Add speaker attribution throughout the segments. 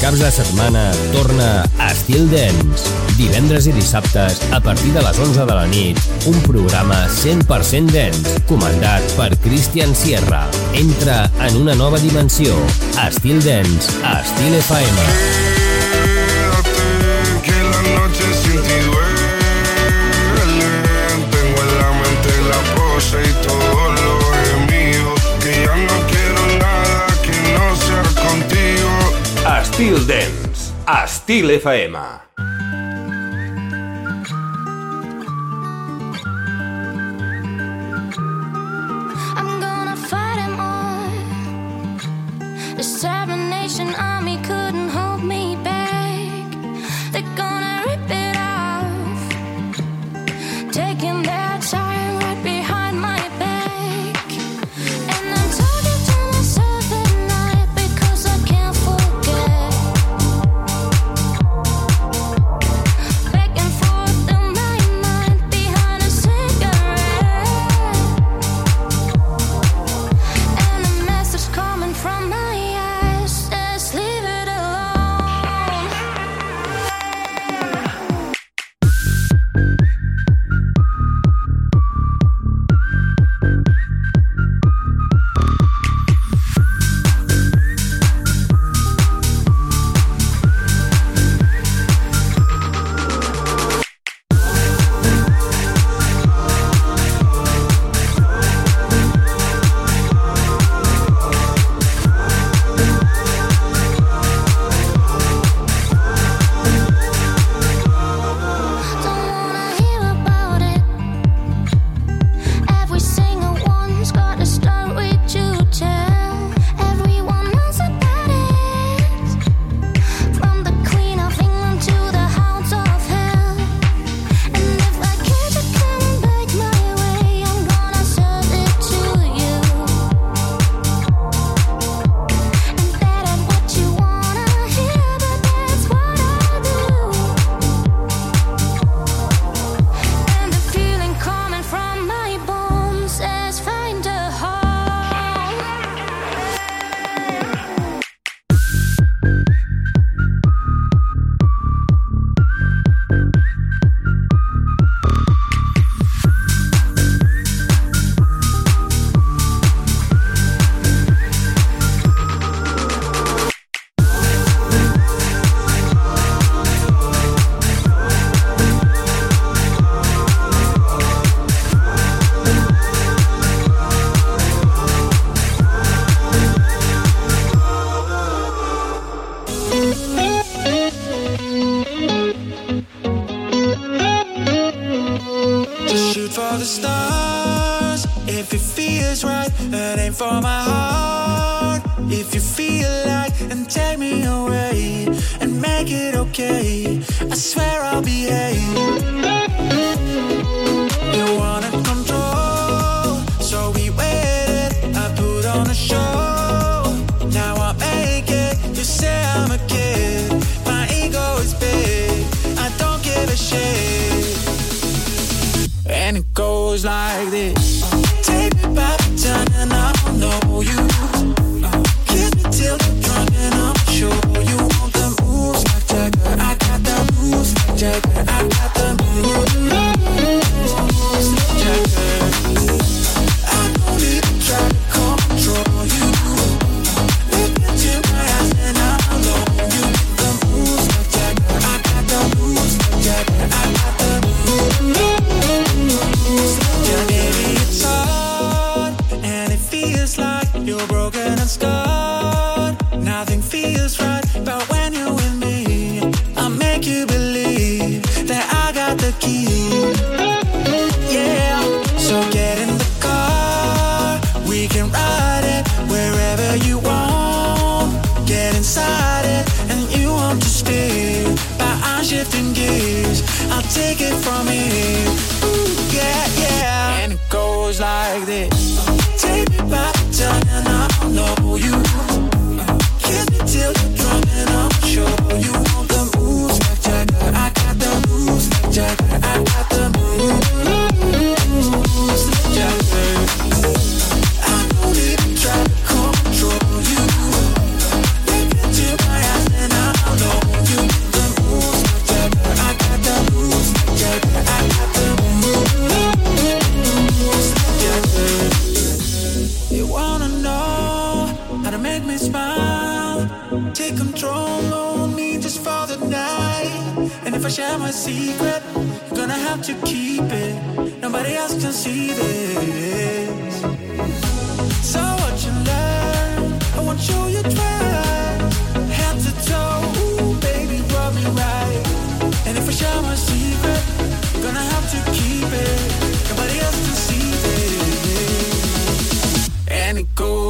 Speaker 1: caps de setmana torna a Estil Dance. Divendres i dissabtes, a partir de les 11 de la nit, un programa 100% dance, comandat per Christian Sierra. Entra en una nova dimensió. Estil Dance, a Estil FM.
Speaker 2: Estil FM.
Speaker 3: Chill Dance, a Estil FM.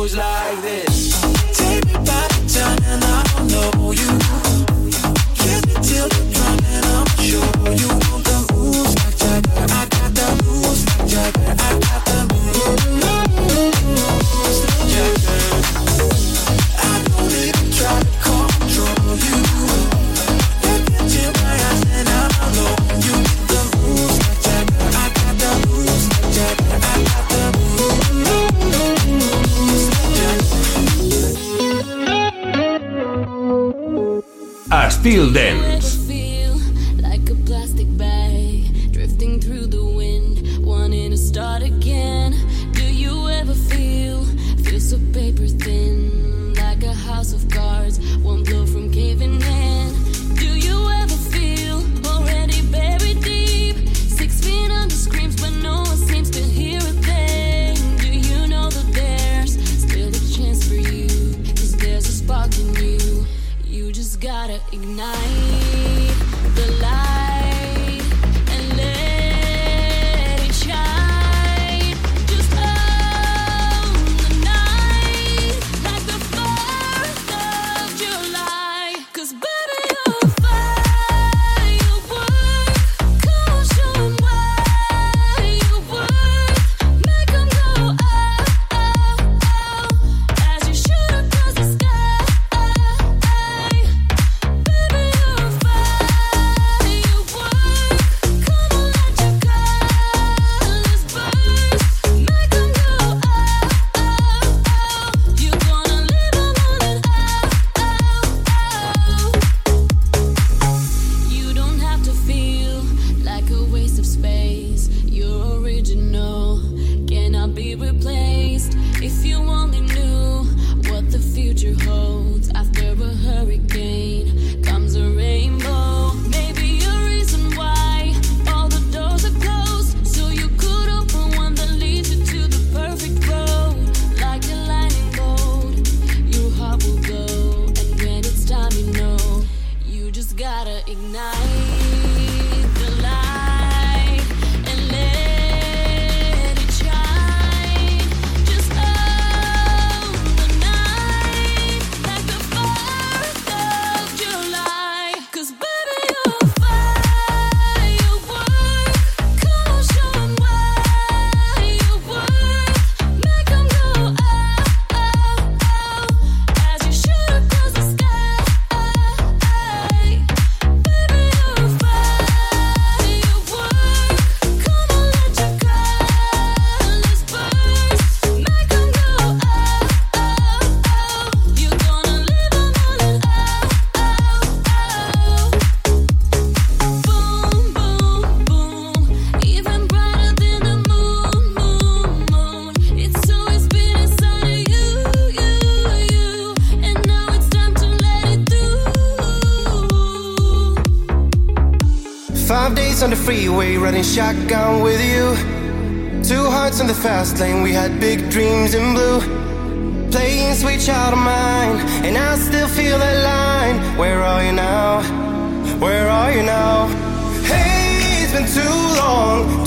Speaker 4: moves like this. Till
Speaker 5: then, riding shotgun with you. Two hearts in the fast lane, we had big dreams in blue. Playing sweet child of mine, and I still feel that line. Where are you now? Where are you now? Hey, it's been too long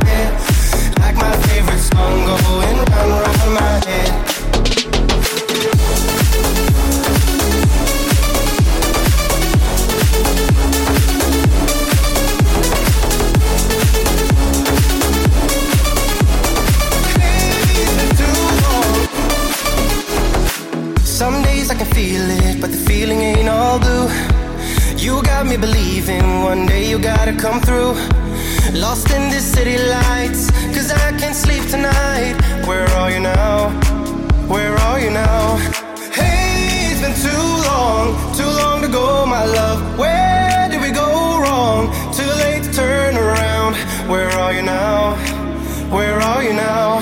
Speaker 5: You got me believing one day you gotta come through. Lost in the city lights, cause I can't sleep tonight. Where are you now? Where are you now? Hey, it's been too long, too long to go, my love. Where did
Speaker 6: we go wrong? Too late to turn around. Where are you now? Where are you now?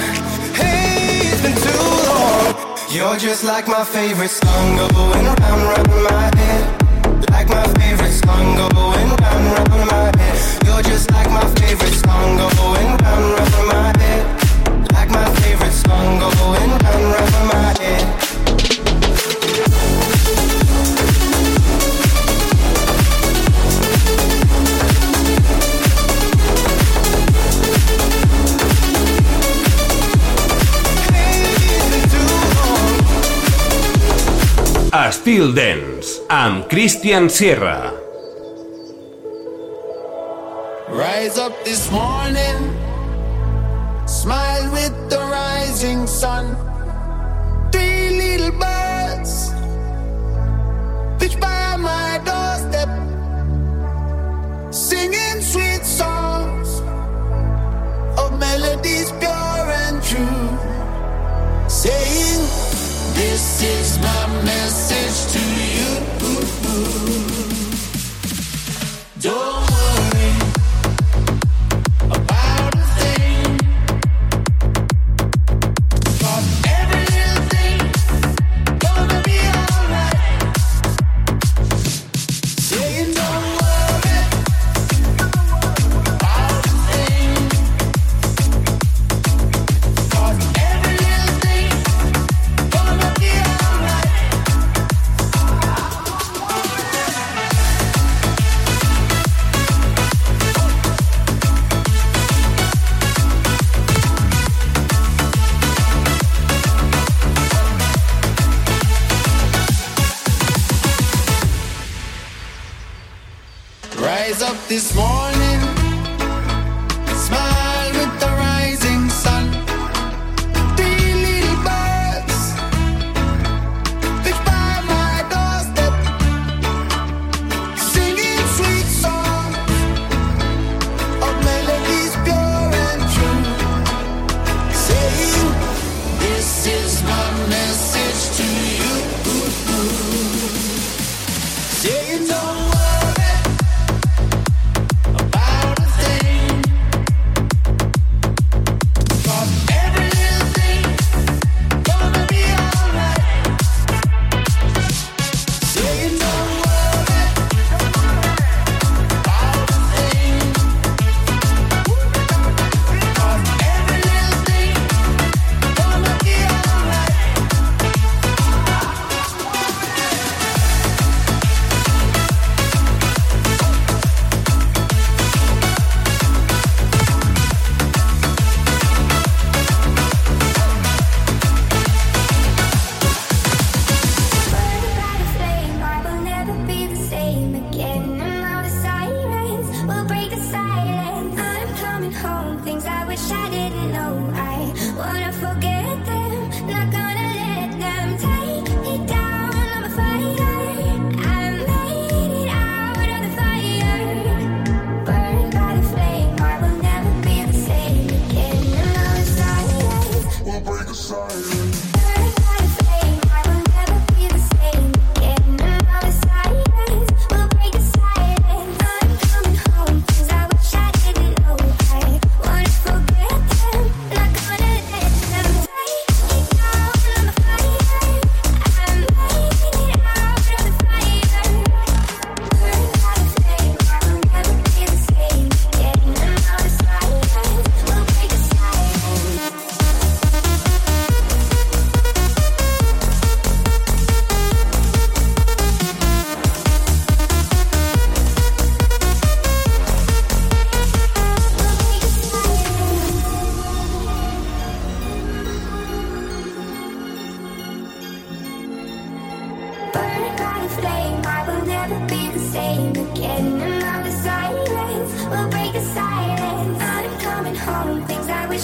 Speaker 6: Hey, it's been too long. You're just like my favorite song going round, round my head. Like my song going round round my
Speaker 7: Dance, amb Christian Sierra.
Speaker 8: this morning. Smile with the rising sun.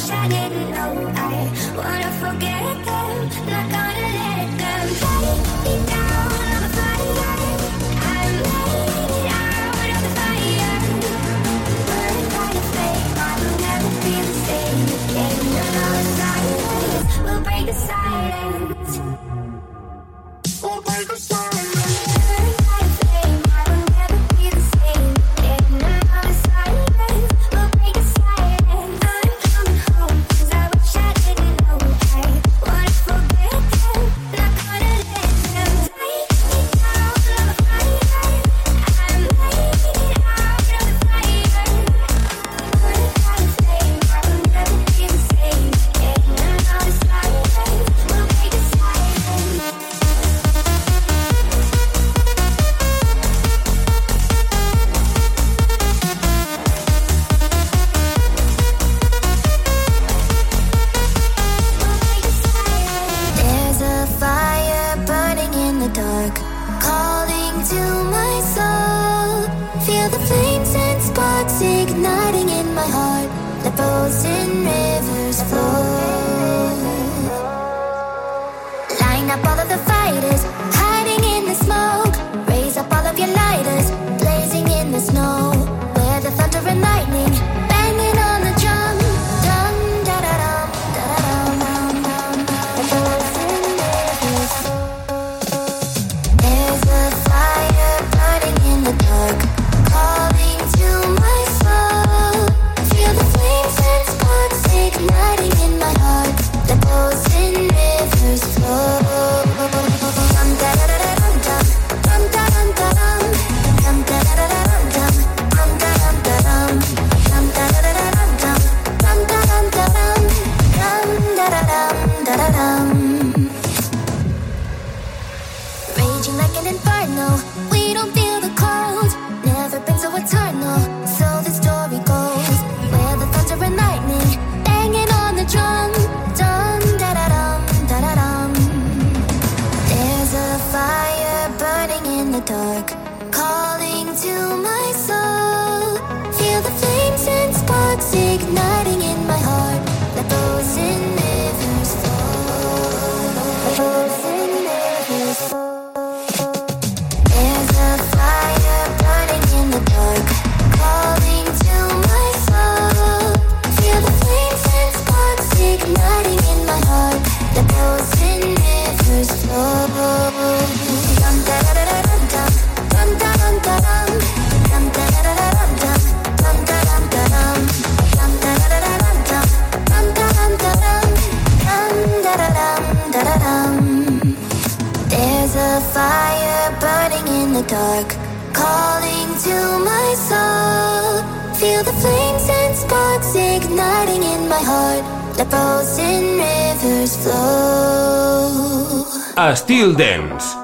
Speaker 4: wish I didn't know I wanna forget that.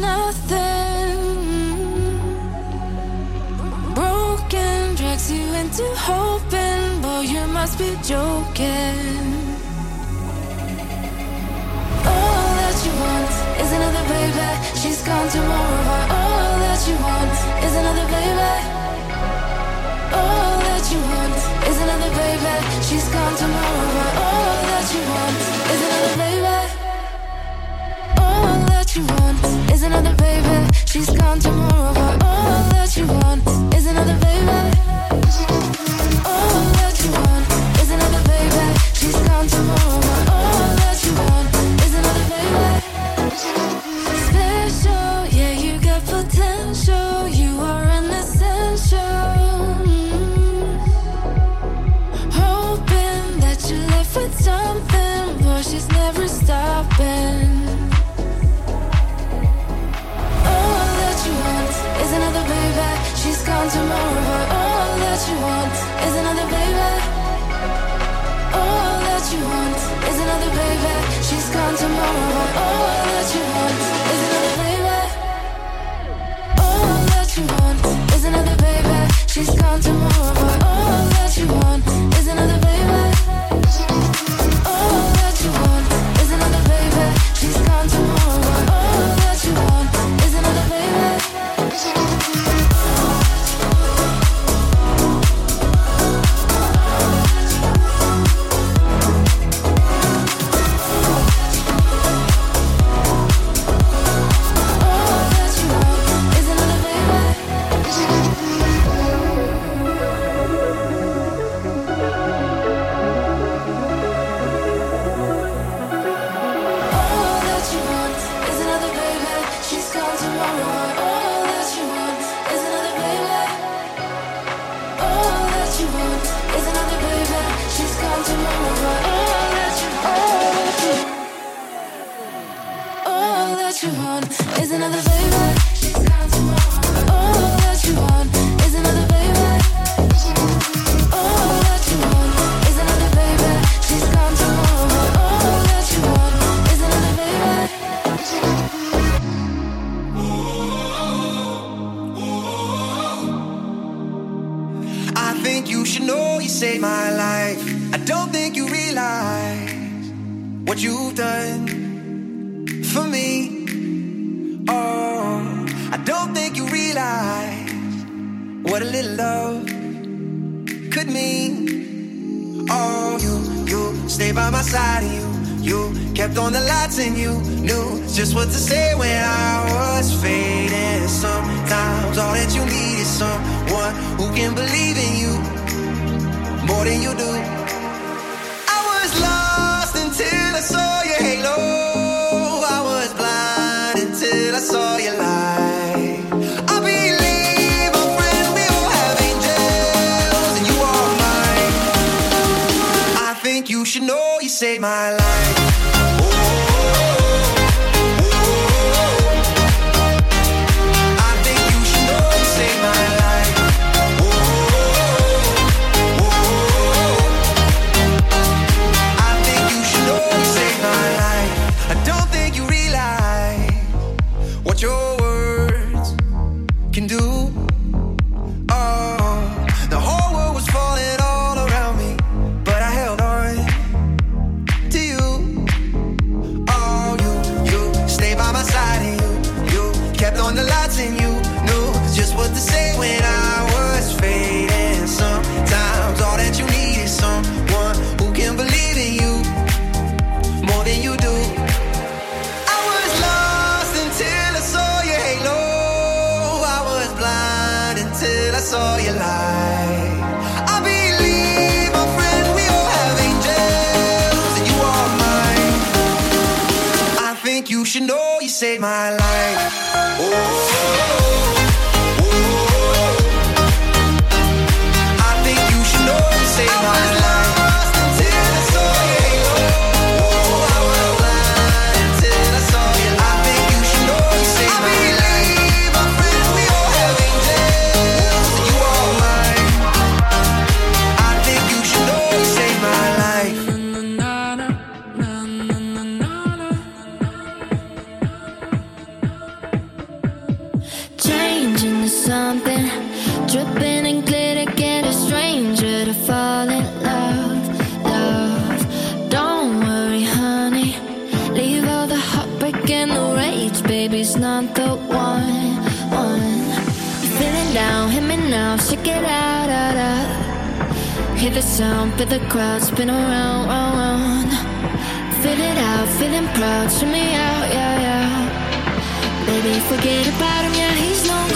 Speaker 9: Must
Speaker 10: saved my life.
Speaker 9: not the one, one. Feeling down, hit me now, shake it out, out, out. Hear the sound, feel the crowd spin around, round, round. Feel it out, feeling proud, show me out, yeah, yeah. Baby, forget about him, yeah, he's no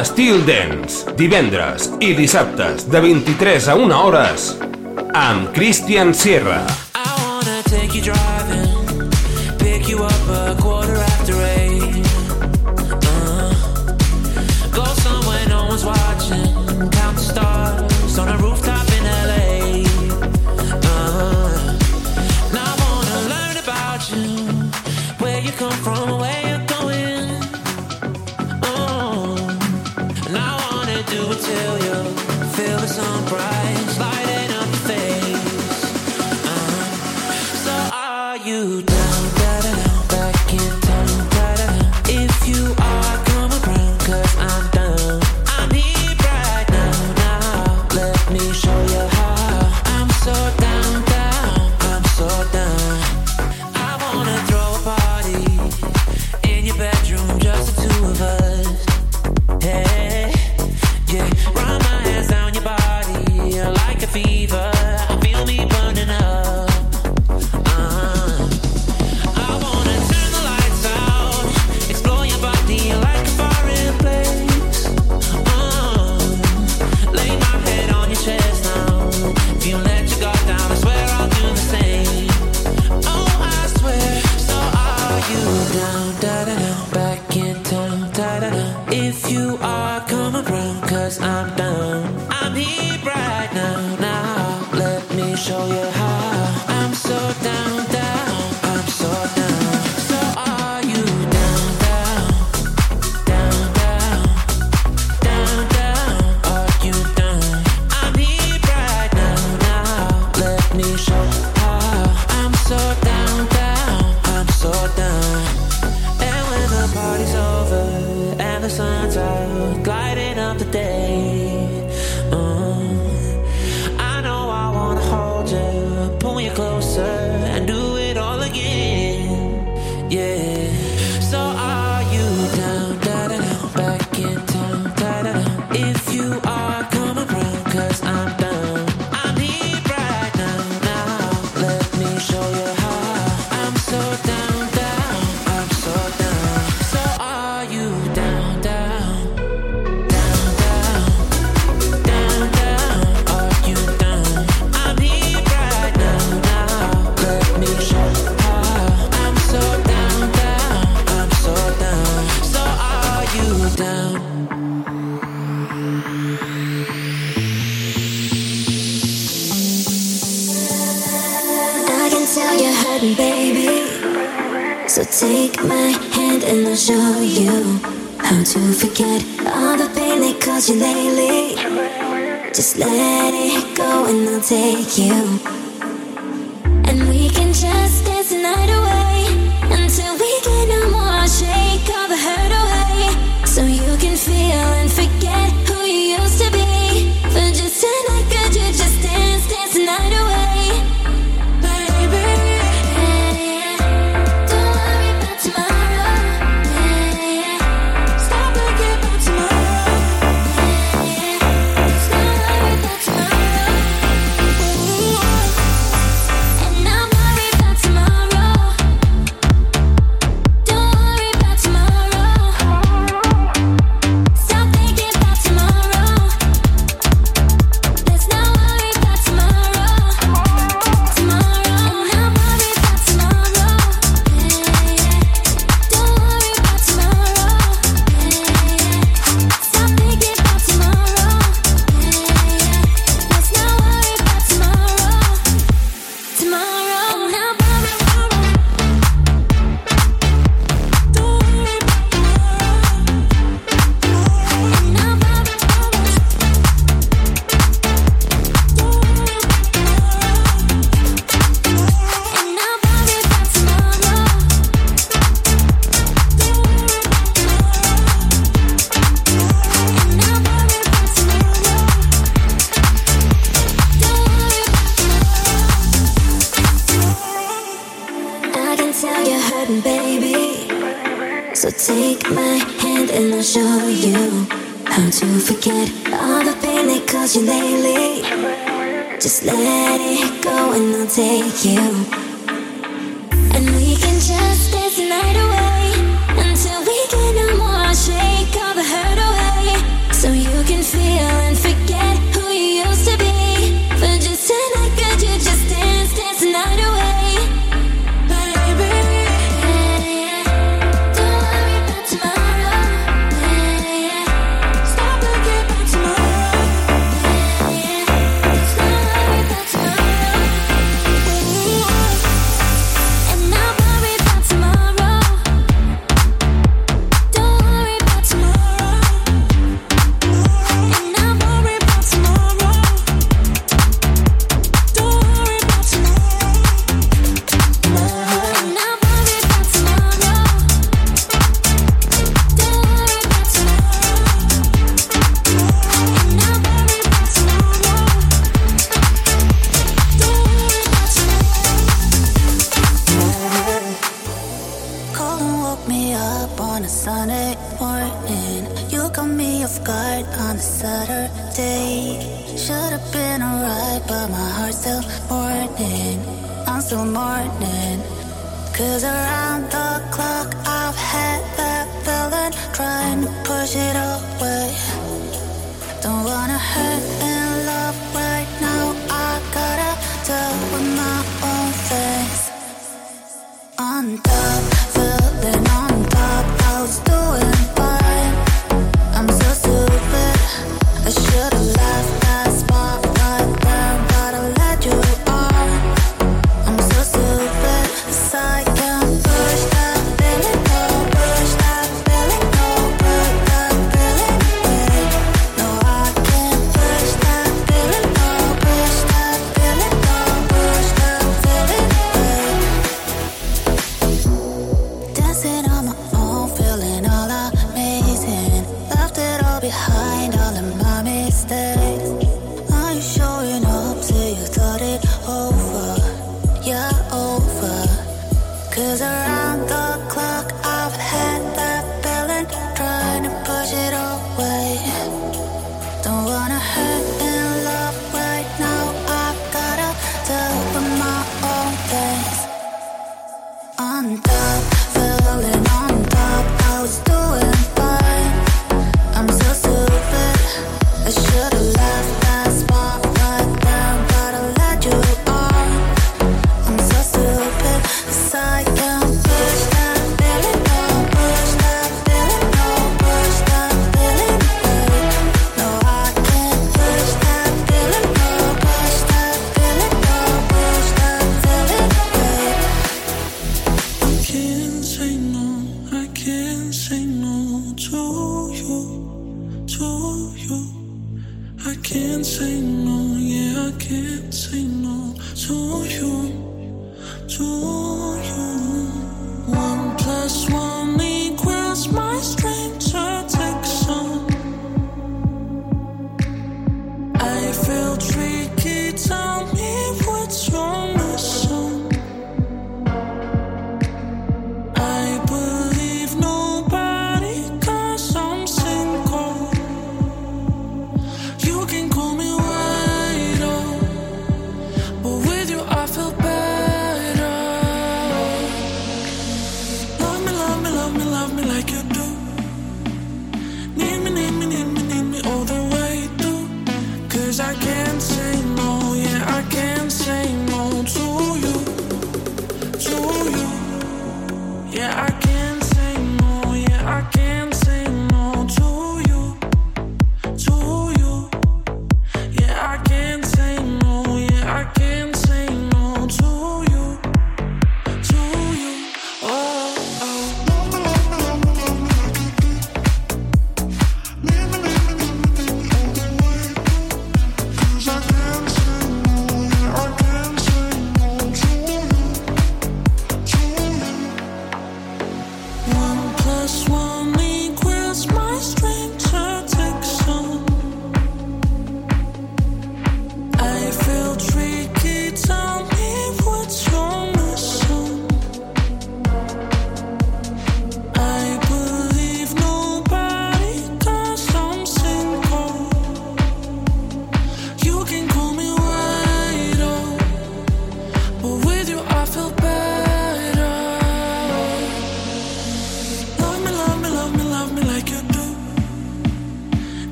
Speaker 3: Estil Dance, divendres i dissabtes de 23 a 1 hores amb Christian Sierra.
Speaker 11: I wanna take you driving, pick you up a quarter show you how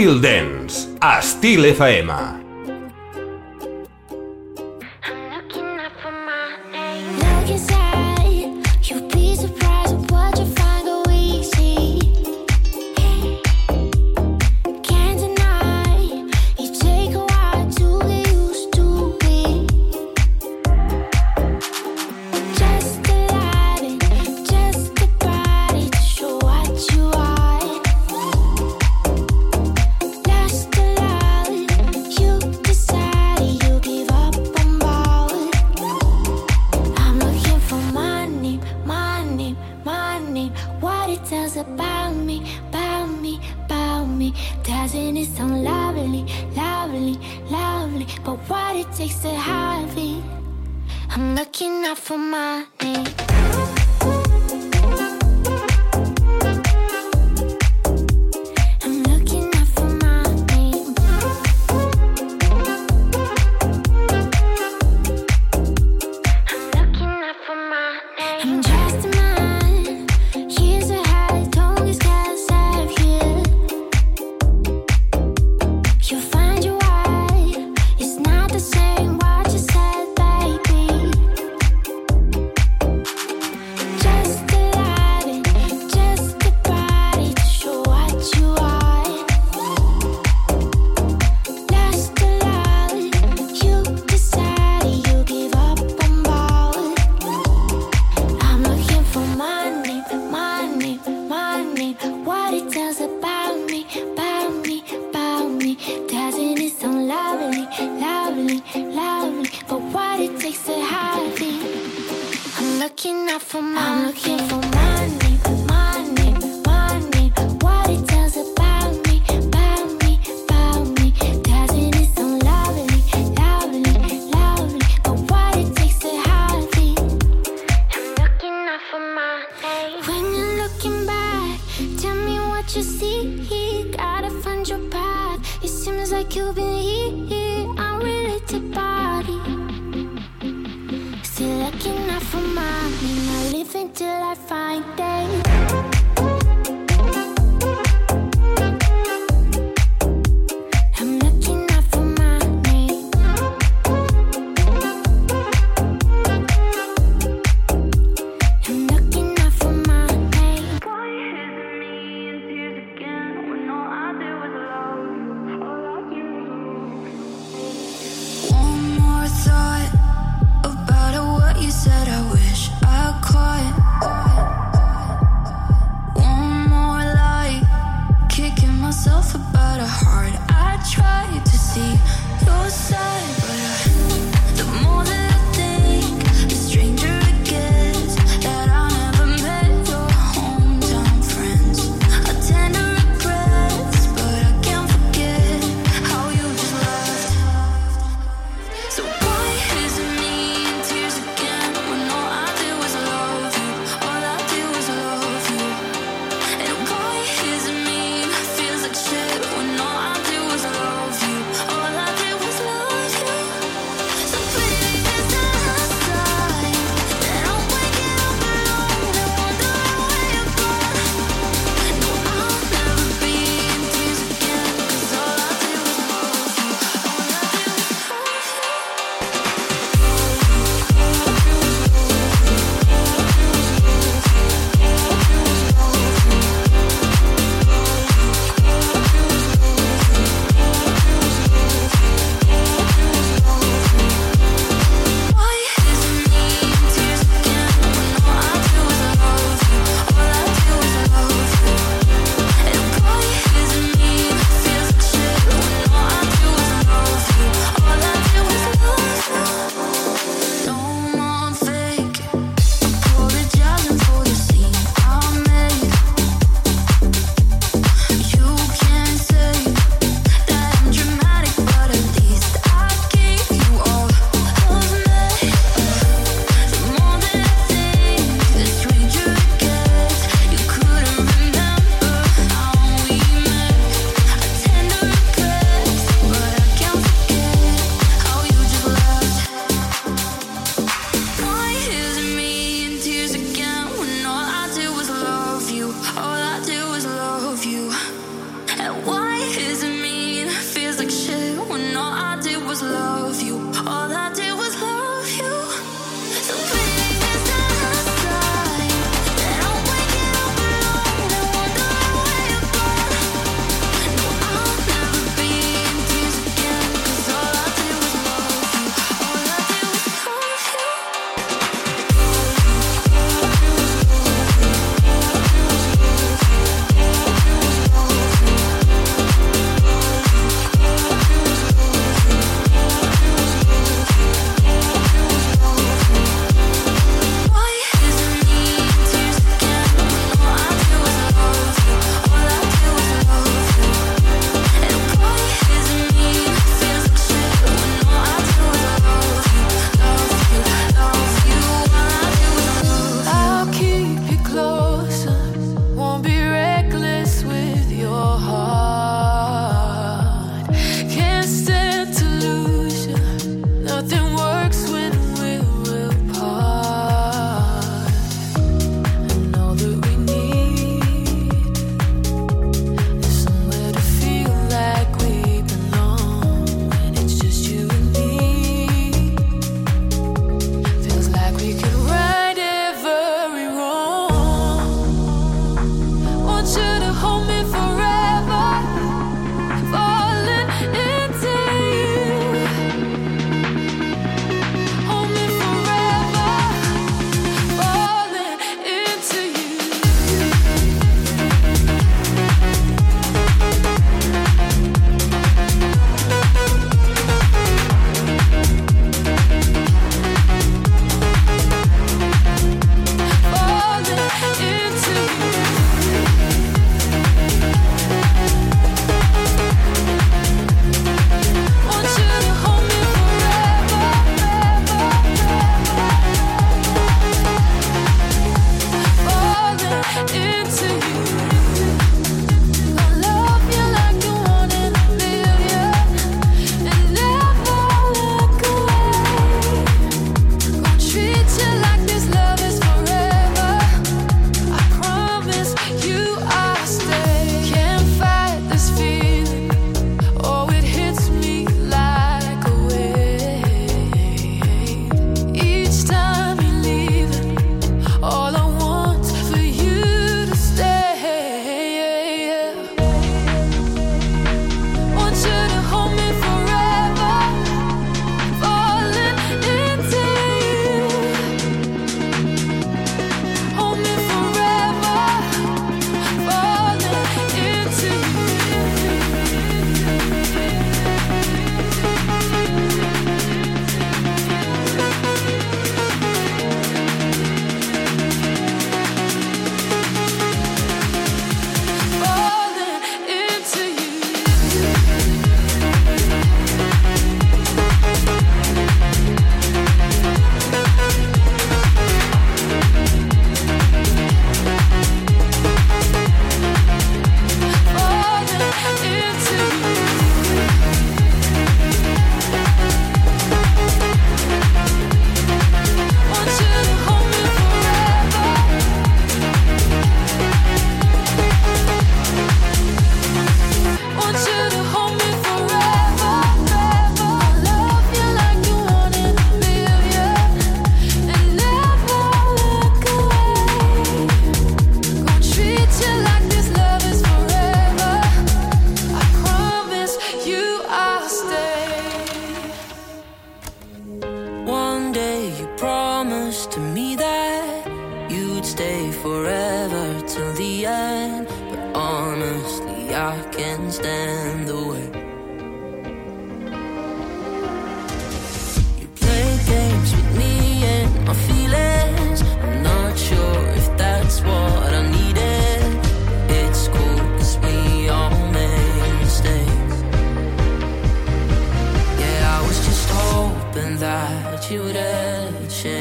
Speaker 11: oh.
Speaker 9: Estil Dance, Estil FM.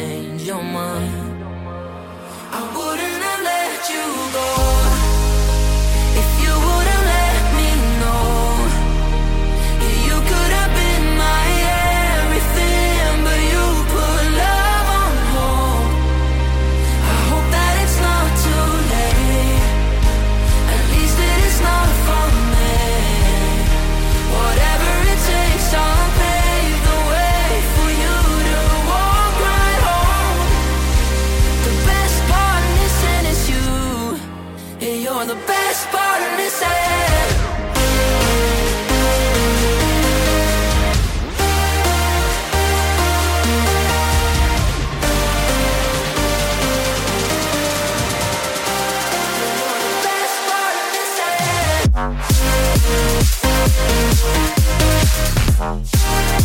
Speaker 12: Change your mind. I wouldn't have let you go